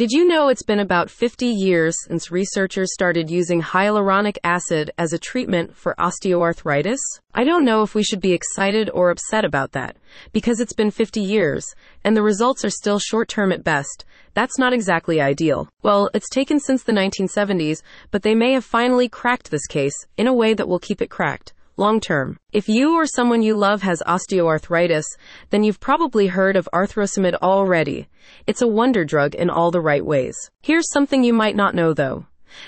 Did you know it's been about 50 years since researchers started using hyaluronic acid as a treatment for osteoarthritis? I don't know if we should be excited or upset about that, because it's been 50 years, and the results are still short term at best. That's not exactly ideal. Well, it's taken since the 1970s, but they may have finally cracked this case in a way that will keep it cracked long term. If you or someone you love has osteoarthritis, then you've probably heard of arthrosamid already. It's a wonder drug in all the right ways. Here's something you might not know though.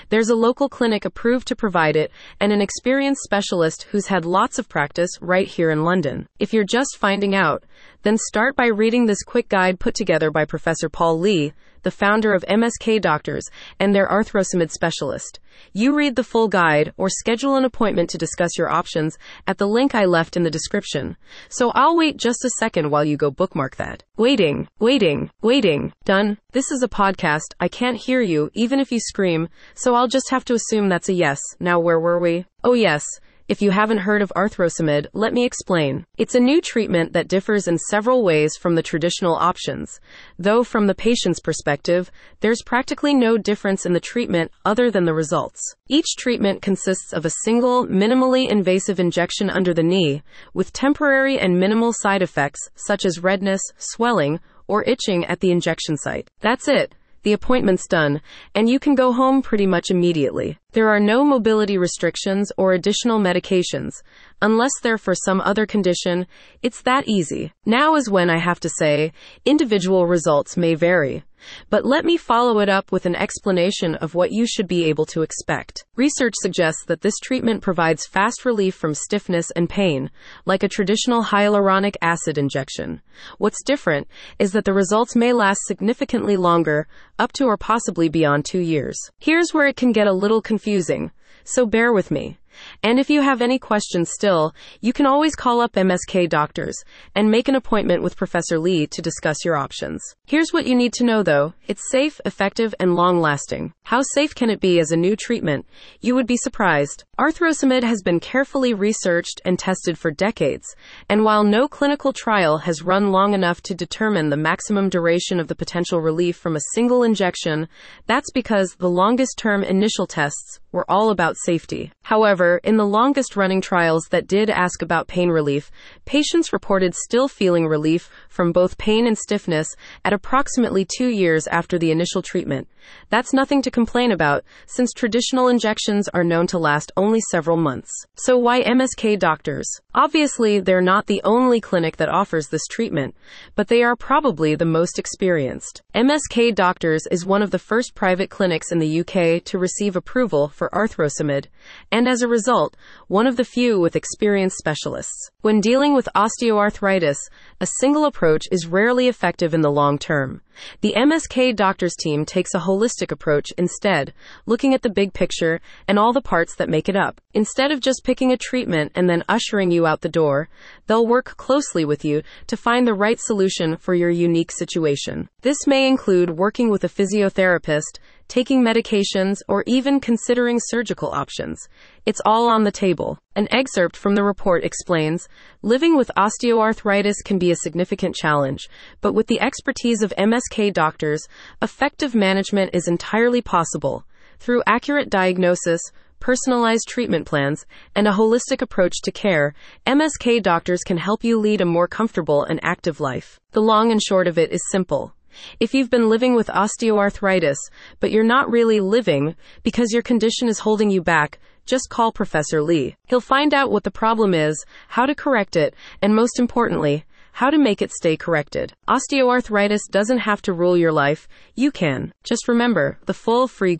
There's a local clinic approved to provide it and an experienced specialist who's had lots of practice right here in London. If you're just finding out, then start by reading this quick guide put together by Professor Paul Lee, the founder of MSK Doctors and their arthrosamid specialist. You read the full guide or schedule an appointment to discuss your options at the link I left in the description. So I'll wait just a second while you go bookmark that. Waiting, waiting, waiting. Done. This is a podcast. I can't hear you even if you scream, so I'll just have to assume that's a yes. Now where were we? Oh yes. If you haven't heard of arthrosamid, let me explain. It's a new treatment that differs in several ways from the traditional options. Though from the patient's perspective, there's practically no difference in the treatment other than the results. Each treatment consists of a single, minimally invasive injection under the knee, with temporary and minimal side effects such as redness, swelling, or itching at the injection site. That's it the appointment's done, and you can go home pretty much immediately. There are no mobility restrictions or additional medications. Unless they're for some other condition, it's that easy. Now is when I have to say, individual results may vary. But let me follow it up with an explanation of what you should be able to expect. Research suggests that this treatment provides fast relief from stiffness and pain, like a traditional hyaluronic acid injection. What's different is that the results may last significantly longer, up to or possibly beyond two years. Here's where it can get a little confusing, so bear with me. And if you have any questions still, you can always call up MSK Doctors and make an appointment with Professor Lee to discuss your options. Here's what you need to know though it's safe, effective, and long lasting. How safe can it be as a new treatment? You would be surprised. Arthrosamid has been carefully researched and tested for decades, and while no clinical trial has run long enough to determine the maximum duration of the potential relief from a single injection, that's because the longest term initial tests were all about safety. However, in the longest running trials that did ask about pain relief, patients reported still feeling relief from both pain and stiffness at approximately two years after the initial treatment. That's nothing to complain about, since traditional injections are known to last only several months. So why MSK doctors? Obviously, they're not the only clinic that offers this treatment, but they are probably the most experienced. MSK Doctors is one of the first private clinics in the UK to receive approval for arthrosamid, and as a result, one of the few with experienced specialists. When dealing with osteoarthritis, a single approach is rarely effective in the long term. The MSK doctors team takes a holistic approach instead, looking at the big picture and all the parts that make it up. Instead of just picking a treatment and then ushering you out the door, they'll work closely with you to find the right solution for your unique situation. This may include working with a physiotherapist, taking medications, or even considering surgical options. It's all on the table. An excerpt from the report explains living with osteoarthritis can be a significant challenge, but with the expertise of MSK doctors, effective management is entirely possible. Through accurate diagnosis, personalized treatment plans, and a holistic approach to care, MSK doctors can help you lead a more comfortable and active life. The long and short of it is simple. If you've been living with osteoarthritis, but you're not really living because your condition is holding you back, just call Professor Lee. He'll find out what the problem is, how to correct it, and most importantly, how to make it stay corrected. Osteoarthritis doesn't have to rule your life. You can. Just remember the full free